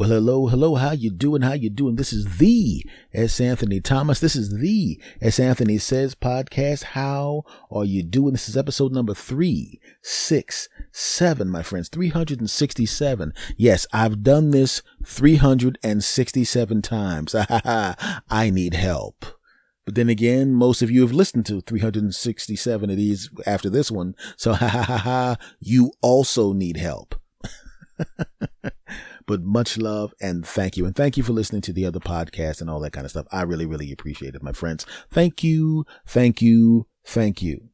Well, hello, hello. How you doing? How you doing? This is the S. Anthony Thomas. This is the S. Anthony Says podcast. How are you doing? This is episode number three, six, seven, my friends. 367. Yes, I've done this 367 times. I need help. But then again, most of you have listened to 367 of these after this one. So ha ha ha ha, you also need help. but much love and thank you. And thank you for listening to the other podcast and all that kind of stuff. I really, really appreciate it, my friends. Thank you. Thank you. Thank you.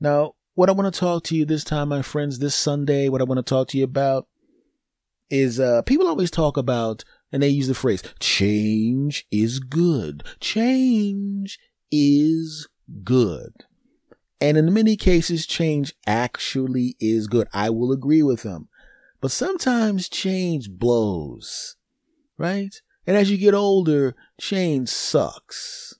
Now, what I want to talk to you this time, my friends, this Sunday, what I want to talk to you about is, uh, people always talk about, and they use the phrase, change is good. Change is good. And in many cases, change actually is good. I will agree with them. But sometimes change blows, right? And as you get older, change sucks.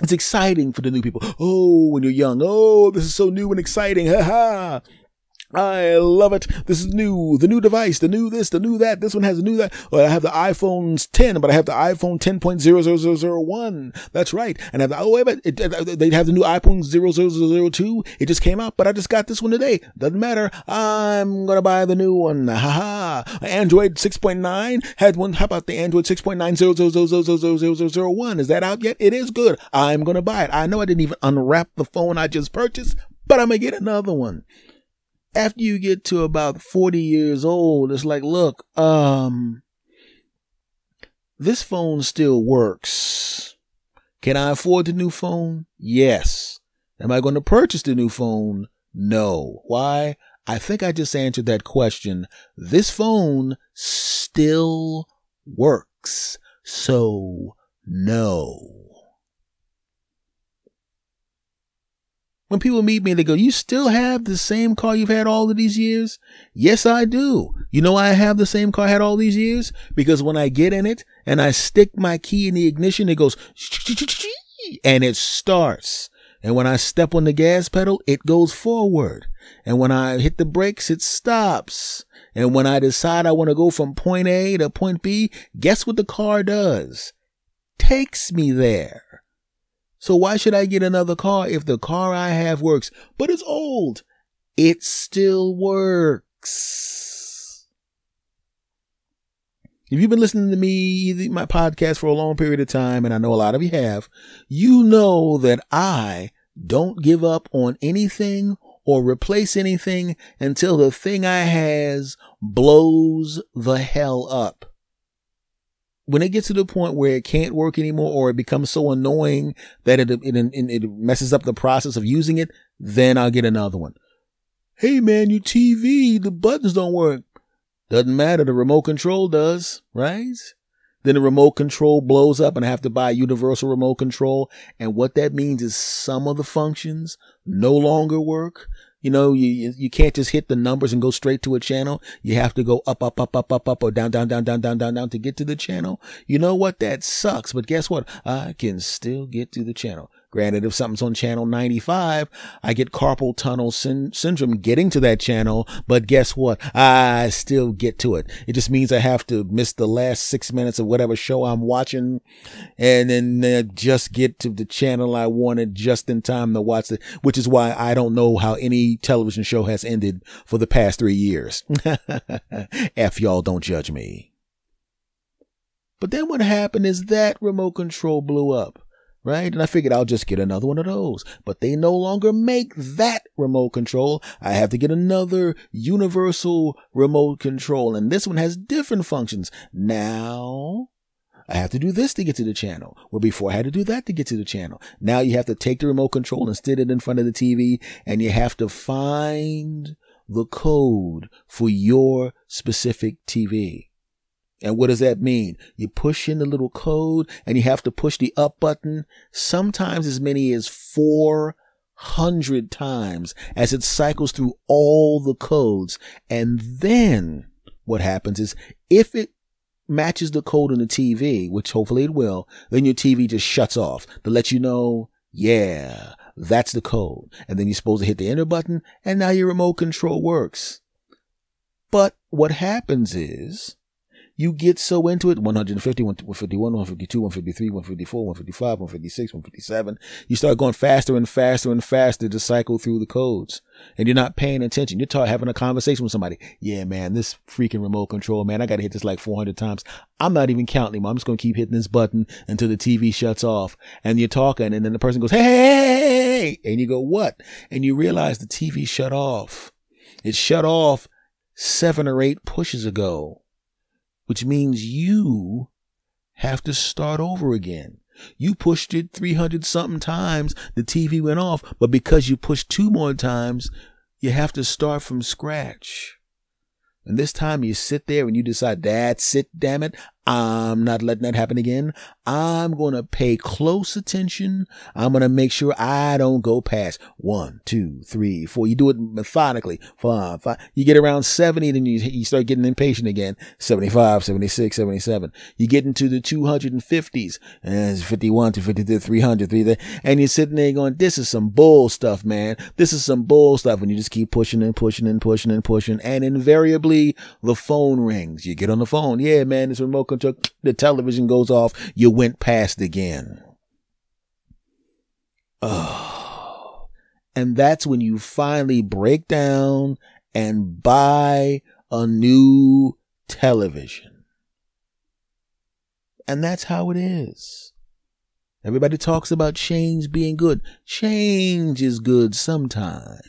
It's exciting for the new people. Oh, when you're young. Oh, this is so new and exciting. Ha ha. I love it. This is new, the new device, the new this, the new that. This one has a new that. Well, I have the iPhone's 10, but I have the iPhone 10.00001. That's right. And I have the, oh, wait, but they have the new iPhone 0002. It just came out, but I just got this one today. Doesn't matter. I'm going to buy the new one. Ha ha. Android 6.9 had one. How about the Android 6.9 Is that out yet? It is good. I'm going to buy it. I know I didn't even unwrap the phone I just purchased, but I'm going to get another one after you get to about 40 years old, it's like, look, um, this phone still works. Can I afford the new phone? Yes. Am I going to purchase the new phone? No. Why? I think I just answered that question. This phone still works. So, no. When people meet me, they go, you still have the same car you've had all of these years? Yes, I do. You know I have the same car I had all these years? Because when I get in it and I stick my key in the ignition, it goes, and it starts. And when I step on the gas pedal, it goes forward. And when I hit the brakes, it stops. And when I decide I want to go from point A to point B, guess what the car does? Takes me there. So why should I get another car if the car I have works? But it's old. It still works. If you've been listening to me, my podcast for a long period of time, and I know a lot of you have, you know that I don't give up on anything or replace anything until the thing I has blows the hell up when it gets to the point where it can't work anymore or it becomes so annoying that it, it, it, messes up the process of using it, then I'll get another one. Hey man, your TV, the buttons don't work. Doesn't matter. The remote control does, right? Then the remote control blows up and I have to buy a universal remote control. And what that means is some of the functions no longer work. You know, you, you can't just hit the numbers and go straight to a channel. You have to go up, up, up, up, up, up, or down, down, down, down, down, down, down to get to the channel. You know what? That sucks. But guess what? I can still get to the channel. Granted, if something's on channel 95, I get carpal tunnel syn- syndrome getting to that channel. But guess what? I still get to it. It just means I have to miss the last six minutes of whatever show I'm watching and then uh, just get to the channel I wanted just in time to watch it, which is why I don't know how any television show has ended for the past three years. F y'all don't judge me. But then what happened is that remote control blew up right? And I figured I'll just get another one of those. But they no longer make that remote control. I have to get another universal remote control. And this one has different functions. Now, I have to do this to get to the channel. Where before I had to do that to get to the channel. Now you have to take the remote control and stick it in front of the TV and you have to find the code for your specific TV. And what does that mean? You push in the little code and you have to push the up button sometimes as many as 400 times as it cycles through all the codes. And then what happens is if it matches the code on the TV, which hopefully it will, then your TV just shuts off to let you know, yeah, that's the code. And then you're supposed to hit the enter button and now your remote control works. But what happens is you get so into it 150, 151, 152, 153, 154, 155, 156, 157. You start going faster and faster and faster to cycle through the codes. And you're not paying attention. You're talking, having a conversation with somebody. Yeah, man, this freaking remote control, man, I got to hit this like 400 times. I'm not even counting. I'm just going to keep hitting this button until the TV shuts off. And you're talking and then the person goes, hey. And you go, what? And you realize the TV shut off. It shut off seven or eight pushes ago which means you have to start over again. You pushed it 300 something times, the TV went off, but because you pushed two more times, you have to start from scratch. And this time you sit there and you decide, that's it, damn it. I'm not letting that happen again. I'm going to pay close attention. I'm going to make sure I don't go past one, two, three, four. You do it methodically. Five, five. You get around 70, then you, you start getting impatient again. 75, 76, 77. You get into the 250s and 51 to 53, 300, 300, and you're sitting there going, this is some bull stuff, man. This is some bull stuff. And you just keep pushing and pushing and pushing and pushing. And invariably the phone rings. You get on the phone. Yeah, man, it's remote control the television goes off, you went past again. Oh. And that's when you finally break down and buy a new television. And that's how it is. Everybody talks about change being good. Change is good sometimes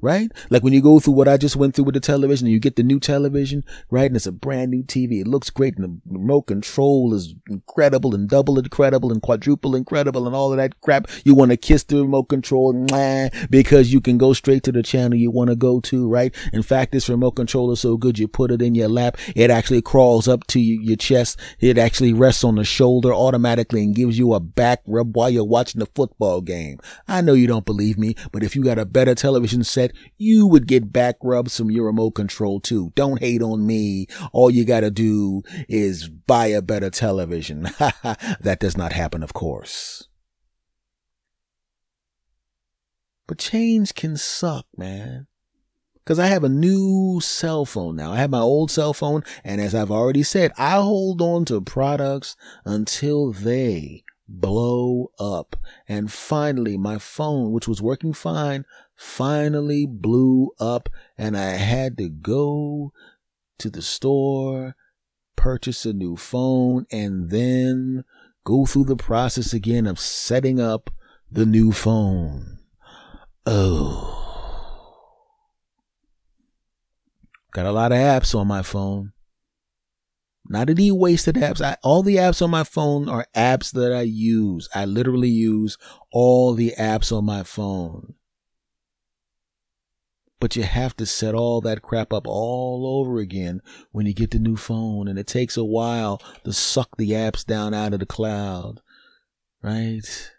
right? Like when you go through what I just went through with the television and you get the new television, right? And it's a brand new TV. It looks great and the remote control is incredible and double incredible and quadruple incredible and all of that crap. You want to kiss the remote control because you can go straight to the channel you want to go to, right? In fact, this remote control is so good you put it in your lap. It actually crawls up to your chest. It actually rests on the shoulder automatically and gives you a back rub while you're watching the football game. I know you don't believe me, but if you got a better television television set, you would get back rubs from your remote control too. Don't hate on me. All you gotta do is buy a better television. that does not happen, of course. But change can suck, man. Cause I have a new cell phone now. I have my old cell phone. And as I've already said, I hold on to products until they blow up. And finally, my phone, which was working fine, finally blew up and I had to go to the store, purchase a new phone, and then go through the process again of setting up the new phone. Oh. Got a lot of apps on my phone. Not any wasted apps. I, all the apps on my phone are apps that I use. I literally use all the apps on my phone. But you have to set all that crap up all over again when you get the new phone. And it takes a while to suck the apps down out of the cloud. Right?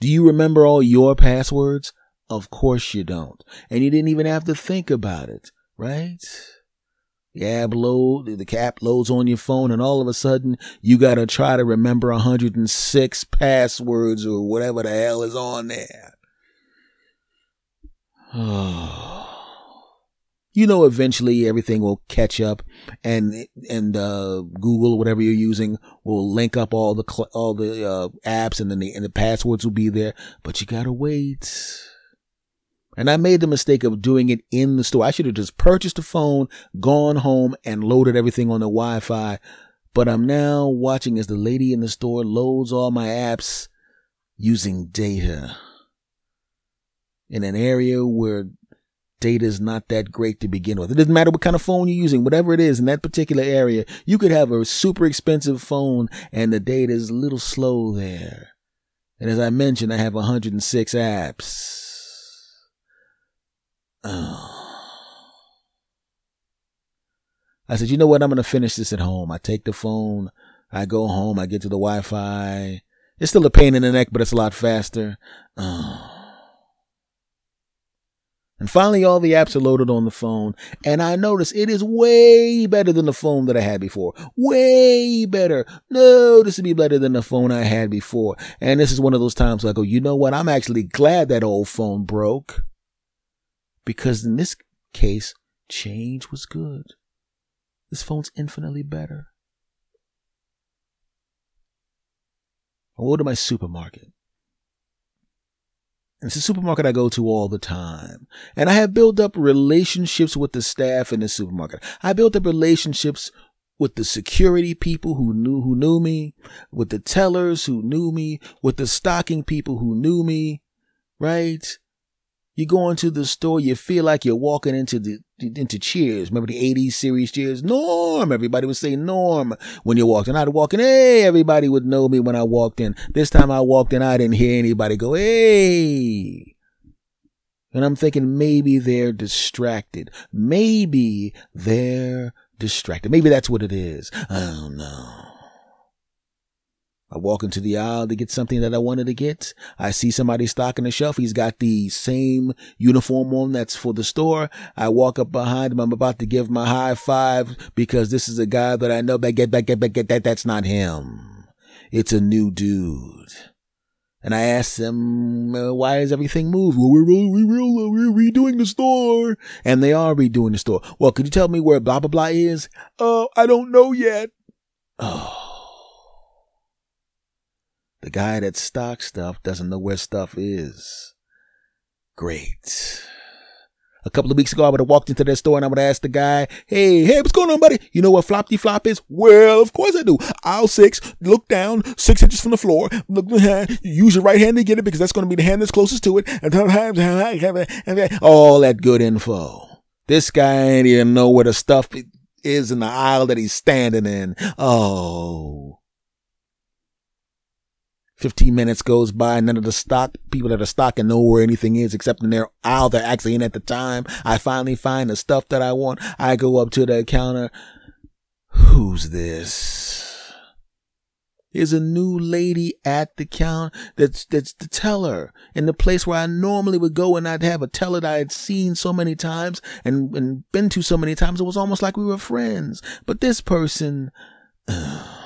Do you remember all your passwords? Of course you don't. And you didn't even have to think about it. Right? The app load, the cap loads on your phone, and all of a sudden you gotta try to remember 106 passwords or whatever the hell is on there. you know, eventually everything will catch up, and and uh, Google, whatever you're using, will link up all the cl- all the uh, apps, and then the and the passwords will be there. But you gotta wait. And I made the mistake of doing it in the store. I should have just purchased a phone, gone home, and loaded everything on the Wi-Fi. But I'm now watching as the lady in the store loads all my apps using data in an area where data is not that great to begin with. It doesn't matter what kind of phone you're using, whatever it is in that particular area. You could have a super expensive phone and the data is a little slow there. And as I mentioned, I have 106 apps. Oh. I said, you know what? I'm going to finish this at home. I take the phone. I go home. I get to the Wi-Fi. It's still a pain in the neck, but it's a lot faster. Oh. And finally, all the apps are loaded on the phone. And I notice it is way better than the phone that I had before. Way better. No, this would be better than the phone I had before. And this is one of those times I go, you know what? I'm actually glad that old phone broke. Because in this case, change was good. This phone's infinitely better. I go to my supermarket. It's a supermarket I go to all the time. And I have built up relationships with the staff in the supermarket. I built up relationships with the security people who knew who knew me, with the tellers who knew me, with the stocking people who knew me, right? You go into the store, you feel like you're walking into the into Cheers. Remember the 80s series Cheers? Norm. Everybody would say Norm when you walked in. I'd walk in, hey, everybody would know me when I walked in. This time I walked in, I didn't hear anybody go, hey. And I'm thinking maybe they're distracted. Maybe they're distracted. Maybe that's what it is. I don't know. I walk into the aisle to get something that I wanted to get. I see somebody stocking the shelf. He's got the same uniform on that's for the store. I walk up behind him. I'm about to give him a high five because this is a guy that I know. But get back, get back, get that. That's not him. It's a new dude. And I asked them, uh, why is everything moved? Well, we're, we're, we're, we're redoing the store. And they are redoing the store. Well, could you tell me where blah, blah, blah is? Oh, uh, I don't know yet. Oh. The guy that stocks stuff doesn't know where stuff is. Great. A couple of weeks ago, I would have walked into that store and I would have asked the guy, Hey, hey, what's going on, buddy? You know what floppy flop is? Well, of course I do. Aisle six, look down, six inches from the floor. Look, use your right hand to get it because that's going to be the hand that's closest to it. All that good info. This guy ain't even know where the stuff is in the aisle that he's standing in. Oh. 15 minutes goes by, none of the stock people that are stocking know where anything is except in their aisle they're actually in at the time. I finally find the stuff that I want. I go up to the counter. Who's this? Is a new lady at the counter that's that's the teller in the place where I normally would go and I'd have a teller that I had seen so many times and, and been to so many times. It was almost like we were friends. But this person uh,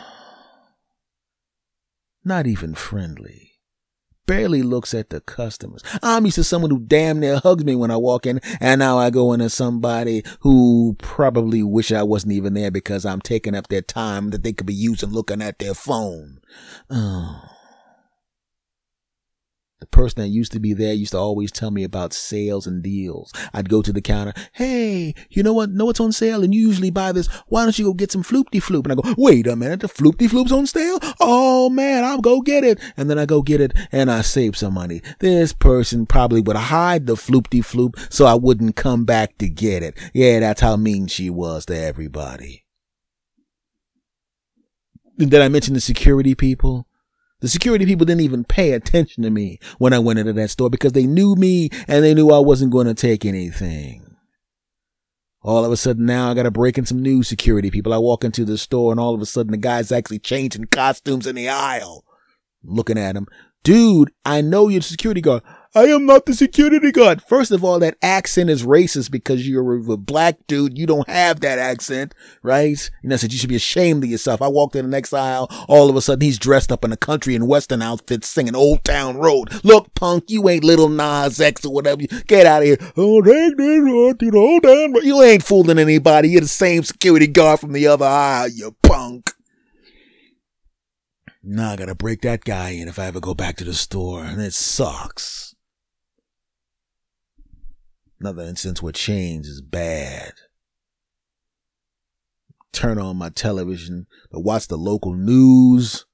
not even friendly. Barely looks at the customers. I'm used to someone who damn near hugs me when I walk in, and now I go into somebody who probably wish I wasn't even there because I'm taking up their time that they could be using looking at their phone. Oh. The person that used to be there used to always tell me about sales and deals. I'd go to the counter. Hey, you know what? Know what's on sale? And you usually buy this. Why don't you go get some floopty floop? And I go, wait a minute. The floopty floop's on sale? Oh man, I'll go get it. And then I go get it and I save some money. This person probably would hide the floopty floop so I wouldn't come back to get it. Yeah, that's how mean she was to everybody. Did I mention the security people? The security people didn't even pay attention to me when I went into that store because they knew me and they knew I wasn't going to take anything. All of a sudden now I got to break in some new security people. I walk into the store and all of a sudden the guy's actually changing costumes in the aisle. looking at him. Dude, I know you're the security guard. I am not the security guard. First of all, that accent is racist because you're a black dude. You don't have that accent, right? You know, said you should be ashamed of yourself. I walked in the next aisle. All of a sudden, he's dressed up in a country and western outfit singing Old Town Road. Look, punk, you ain't Lil Nas X or whatever. Get out of here. Oh. You ain't fooling anybody. You're the same security guard from the other aisle, you punk. Now I gotta break that guy in if I ever go back to the store, and it sucks. Another instance where change is bad. Turn on my television to watch the local news,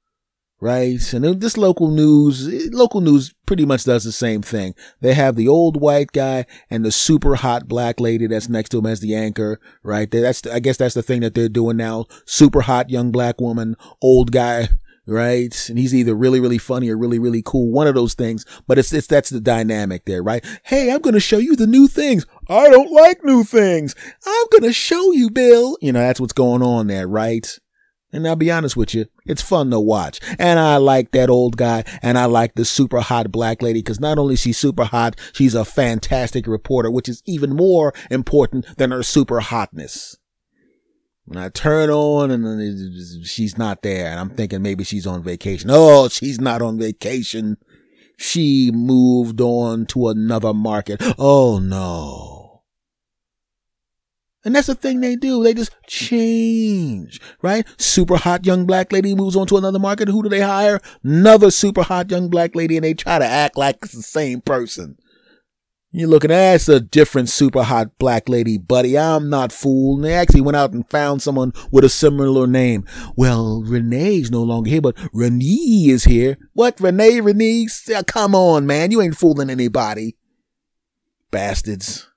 right? And this local news, local news pretty much does the same thing. They have the old white guy and the super hot black lady that's next to him as the anchor, right? That's, I guess that's the thing that they're doing now. Super hot young black woman, old guy right? And he's either really, really funny or really, really cool. One of those things. But it's, it's, that's the dynamic there, right? Hey, I'm going to show you the new things. I don't like new things. I'm going to show you, Bill. You know, that's what's going on there, right? And I'll be honest with you, it's fun to watch. And I like that old guy and I like the super hot black lady because not only she's super hot, she's a fantastic reporter, which is even more important than her super hotness. When I turn on and she's not there and I'm thinking maybe she's on vacation. Oh, she's not on vacation. She moved on to another market. Oh no. And that's the thing they do. They just change, right? Super hot young black lady moves on to another market. Who do they hire? Another super hot young black lady and they try to act like it's the same person. You're looking, that's a different super hot black lady, buddy. I'm not fooled. And they actually went out and found someone with a similar name. Well, Renee's no longer here, but Renee is here. What, Renee, Renee? Come on, man. You ain't fooling anybody. Bastards.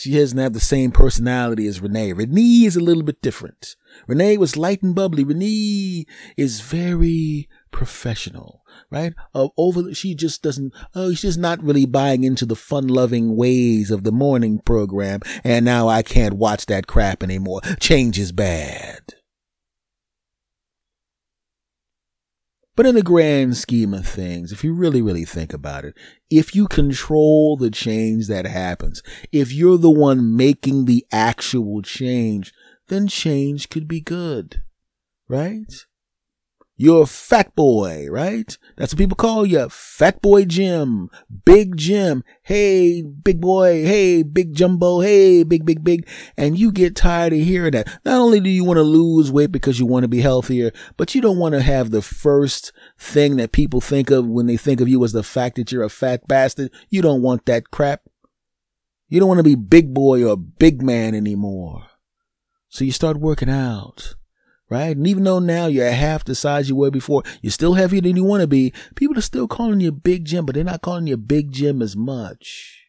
She doesn't have the same personality as Renee. Renee is a little bit different. Renee was light and bubbly. Renee is very professional, right? Uh, over, she just doesn't, oh, she's just not really buying into the fun loving ways of the morning program. And now I can't watch that crap anymore. Change is bad. But in the grand scheme of things, if you really, really think about it, if you control the change that happens, if you're the one making the actual change, then change could be good, right? You're a fat boy, right? That's what people call you. Fat boy Jim. Big Jim. Hey, big boy. Hey, big jumbo. Hey, big, big, big. And you get tired of hearing that. Not only do you want to lose weight because you want to be healthier, but you don't want to have the first thing that people think of when they think of you as the fact that you're a fat bastard. You don't want that crap. You don't want to be big boy or big man anymore. So you start working out right? And even though now you're half the size you were before, you're still heavier than you want to be. People are still calling you Big Jim, but they're not calling you Big Jim as much.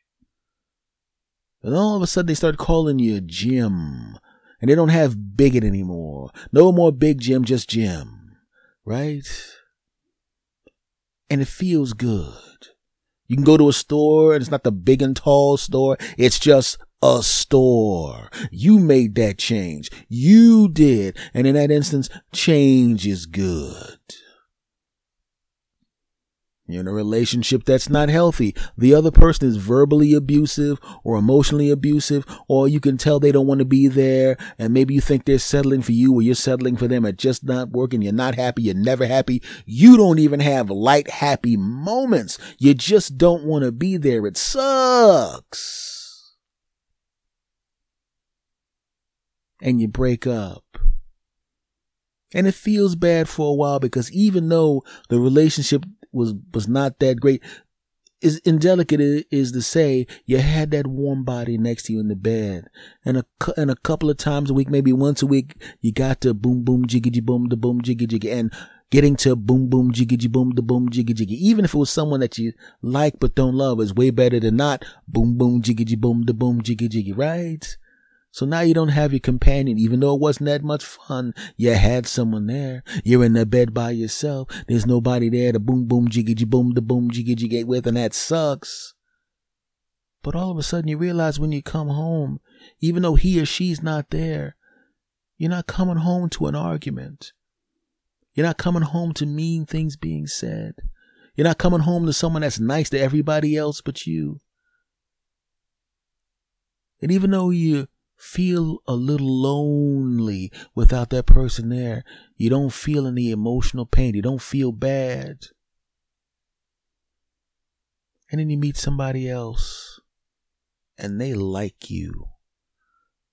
And all of a sudden they start calling you Jim. And they don't have Bigot anymore. No more Big Jim, just Jim. Right? And it feels good. You can go to a store and it's not the big and tall store. It's just a store. You made that change. You did. And in that instance, change is good. You're in a relationship that's not healthy. The other person is verbally abusive or emotionally abusive, or you can tell they don't want to be there. And maybe you think they're settling for you or you're settling for them. It's just not working. You're not happy. You're never happy. You don't even have light, happy moments. You just don't want to be there. It sucks. And you break up. And it feels bad for a while because even though the relationship was, was not that great, is indelicate is to say you had that warm body next to you in the bed. And a and a couple of times a week maybe once a week you got to boom boom jiggy boom the boom jiggy jiggy and getting to boom boom jiggy boom the boom jiggy jiggy. Even if it was someone that you like but don't love is way better than not boom boom jiggy boom the boom jiggy jiggy right so now you don't have your companion, even though it wasn't that much fun. You had someone there. You're in the bed by yourself. There's nobody there to boom, boom, jiggy, boom, the boom, jiggy, jiggy with, and that sucks. But all of a sudden you realize when you come home, even though he or she's not there, you're not coming home to an argument. You're not coming home to mean things being said. You're not coming home to someone that's nice to everybody else but you. And even though you feel a little lonely without that person there. You don't feel any emotional pain. You don't feel bad. And then you meet somebody else and they like you.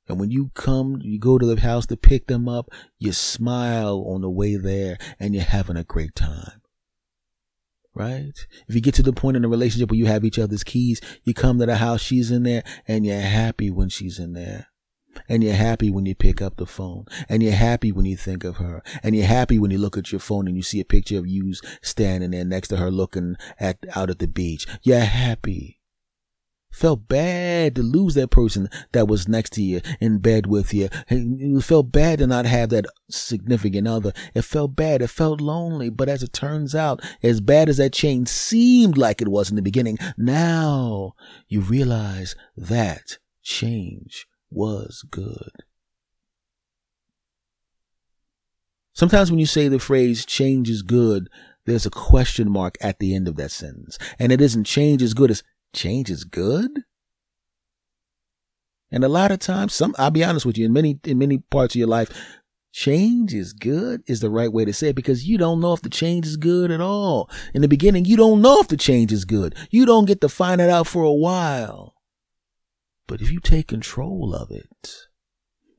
And when you come, you go to the house to pick them up, you smile on the way there and you're having a great time. Right? If you get to the point in a relationship where you have each other's keys, you come to the house, she's in there, and you're happy when she's in there. And you're happy when you pick up the phone. And you're happy when you think of her. And you're happy when you look at your phone and you see a picture of you standing there next to her looking at, out at the beach. You're happy. Felt bad to lose that person that was next to you in bed with you. It felt bad to not have that significant other. It felt bad. It felt lonely. But as it turns out, as bad as that change seemed like it was in the beginning, now you realize that change was good. Sometimes when you say the phrase change is good, there's a question mark at the end of that sentence. And it isn't change is good, it's change is good. And a lot of times, some I'll be honest with you, in many in many parts of your life, change is good is the right way to say it because you don't know if the change is good at all. In the beginning, you don't know if the change is good. You don't get to find it out for a while. But if you take control of it,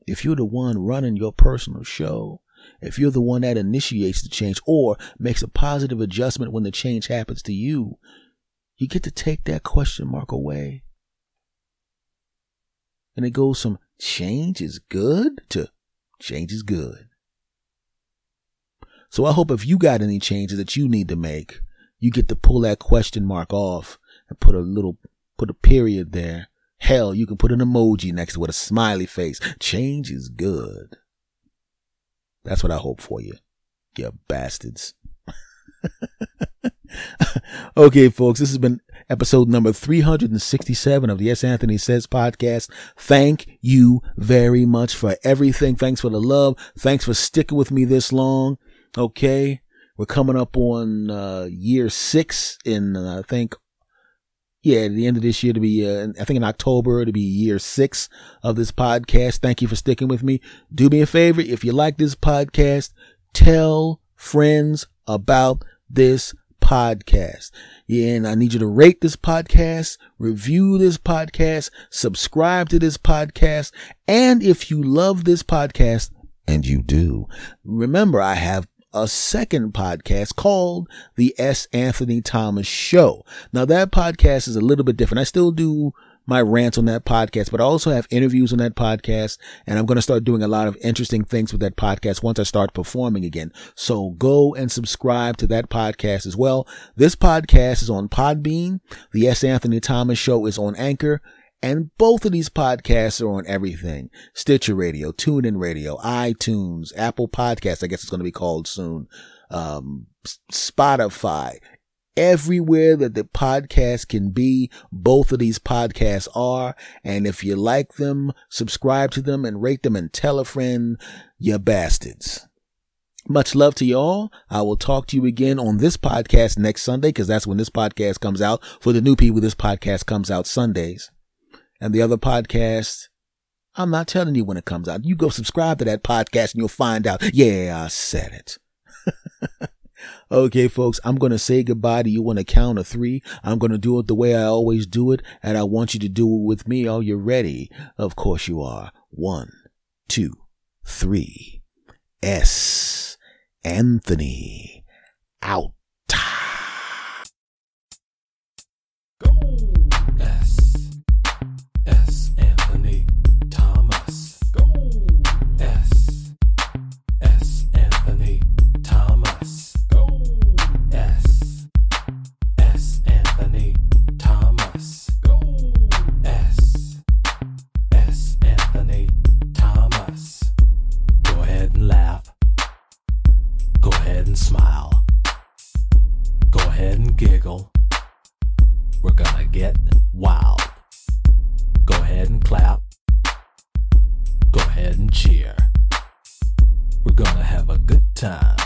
if you're the one running your personal show, if you're the one that initiates the change or makes a positive adjustment when the change happens to you, you get to take that question mark away. And it goes from change is good to change is good. So I hope if you got any changes that you need to make, you get to pull that question mark off and put a little, put a period there. Hell, you can put an emoji next to it, a smiley face. Change is good. That's what I hope for you, you bastards. okay, folks, this has been episode number 367 of the S. Anthony Says podcast. Thank you very much for everything. Thanks for the love. Thanks for sticking with me this long. Okay. We're coming up on uh, year six in, uh, I think, yeah, at the end of this year to be, uh, I think in October to be year six of this podcast. Thank you for sticking with me. Do me a favor. If you like this podcast, tell friends about this podcast. Yeah, and I need you to rate this podcast, review this podcast, subscribe to this podcast. And if you love this podcast, and you do, remember I have a second podcast called The S. Anthony Thomas Show. Now that podcast is a little bit different. I still do my rants on that podcast, but I also have interviews on that podcast. And I'm going to start doing a lot of interesting things with that podcast once I start performing again. So go and subscribe to that podcast as well. This podcast is on Podbean. The S. Anthony Thomas Show is on Anchor. And both of these podcasts are on everything. Stitcher Radio, TuneIn Radio, iTunes, Apple Podcasts, I guess it's going to be called soon. Um, Spotify, everywhere that the podcast can be. Both of these podcasts are. And if you like them, subscribe to them and rate them and tell a friend, you bastards. Much love to y'all. I will talk to you again on this podcast next Sunday because that's when this podcast comes out. For the new people, this podcast comes out Sundays and the other podcast. I'm not telling you when it comes out. You go subscribe to that podcast and you'll find out. Yeah, I said it. okay, folks, I'm going to say goodbye to you on a count of three. I'm going to do it the way I always do it, and I want you to do it with me. Are you ready? Of course you are. One, two, three. S. Anthony. Out. Time